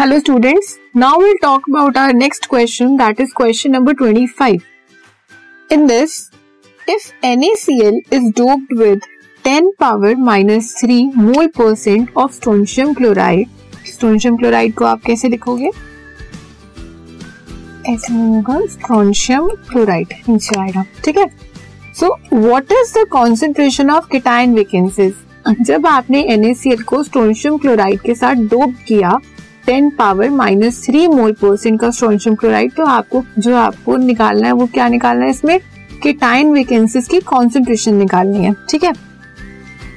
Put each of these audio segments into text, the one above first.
Hello students now will talk about our next question that is question number 25 in this if NaCl is doped with 10 power -3 mole percent of strontium chloride strontium chloride को आप कैसे लिखोगे? ऐसे होगा strontium chloride नीचे आएगा, ठीक है? So what is the concentration of cation vacancies जब आपने एनएसीएल को स्ट्रोंशियम क्लोराइड के साथ डोप किया ten power minus three mole percent का स्ट्रोंशियम क्लोराइड तो आपको, जो आपको निकालना है, वो क्या निकालना है इसमें? किटाइन वेकेंसीज की कॉन्सेंट्रेशन निकालनी है, ठीक है?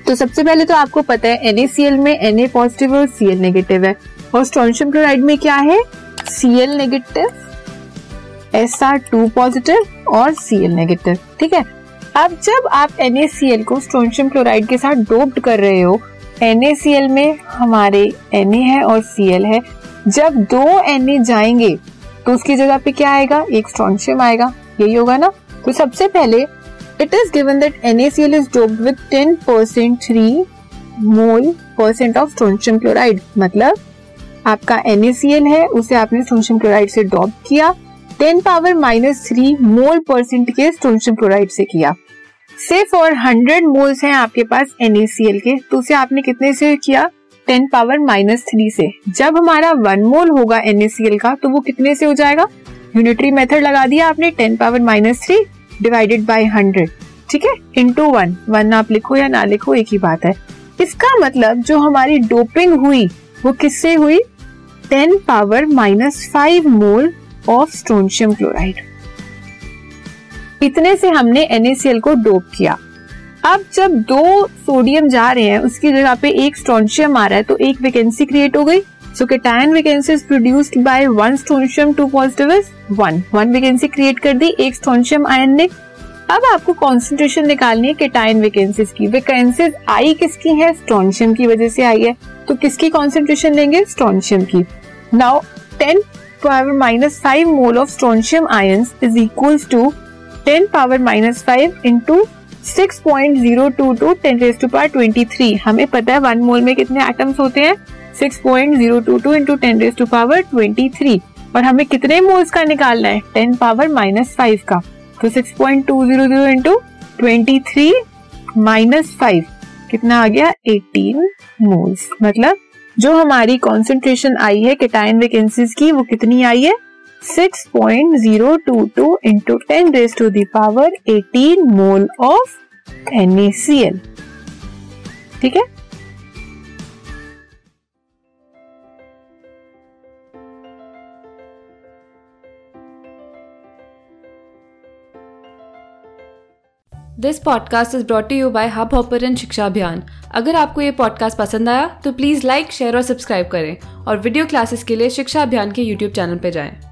तो सबसे पहले तो आपको पता है, NaCl में Na पॉजिटिव और Cl नेगेटिव है। और स्ट्रोंशियम क्लोराइड में क्या है? Cl नेगेटिव Sr2 पॉजिटिव और Cl नेगेटिव ठीक है? अब जब आप NaCl को स्ट्रोंशियम क्लोराइड के साथ डोप्ड कर रहे हो NaCl में हमारे Na है और Cl है। जब दो Na जाएँगे तो उसकी जगह पे क्या आएगा? एक स्ट्रॉन्शियम आएगा। यही होगा ना? तो सबसे पहले it is given that NaCl is doped with 10 percent three mole percent of strontium chloride मतलब आपका NaCl है, उसे आपने स्ट्रोंशियम क्लोराइड से डॉप किया। 10 power minus three mole percent के स्ट्रोंशियम क्लोराइड से किया। से फॉर हंड्रेड मोल्स हैं आपके पास NaCl के। तो उसे आपने कितने से किया? टेन पावर माइनस थ्री से। जब हमारा वन मोल होगा NaCl का तो वो कितने से हो जाएगा? यूनिटरी मेथड लगा दिया आपने 10 power minus three divided by hundred. ठीक है? इंटू वन वन आप लिखो या ना लिखो, एक ही बात है। इसका मतलब जो हमारी डोपिंग हुई, वो किससे हुई? Ten power minus five mole of strontium chloride इतने से हमने NaCl को डोप किया। अब जब दो सोडियम जा रहे हैं, उसकी जगह पे एक स्ट्रोंशियम आ रहा है तो एक वैकेंसी क्रिएट हो गई। So cation vacancy is produced by one strontium two positive is one one vacancy create कर दी, एक स्ट्रोंशियम आयन ने। अब आपको कॉन्सेंट्रेशन निकालनी है केटायन वैकेंसीज की। वैकेंसीज आई किसकी है? स्ट्रोंशियम की वजह से आई है। तो किसकी कॉन्सेंट्रेशन लेंगे? स्ट्रोंशियम की। Now ten minus five mole of strontium ions is equals to ten power minus five into six point zero two two ten raise to power twenty three हमें पता है वन मोल में कितने atoms होते हैं? Six point zero two two into ten raise to power twenty three और हमें कितने मोल्स का निकालना है? टेन पावर माइनस फाइव का। तो six point two zero zero into twenty three minus five कितना आ गया? एटीन मोल्स मतलब जो हमारी कॉन्सेंट्रेशन आई है केटाइन वैकेंसीज की, वो कितनी आई है? 6.022 into 10 raised to the power 18 mole of NaCl. ठीक है this podcast is brought you by hub hopper Shiksha Abhiyan अगर आपको ये पॉडकास्ट पसंद आया तो प्लीज़ लाइक शेयर और सब्सक्राइब करें और वीडियो क्लासेस के लिए शिक्षा अभियान के यूट्यूब चैनल पर जाएँ।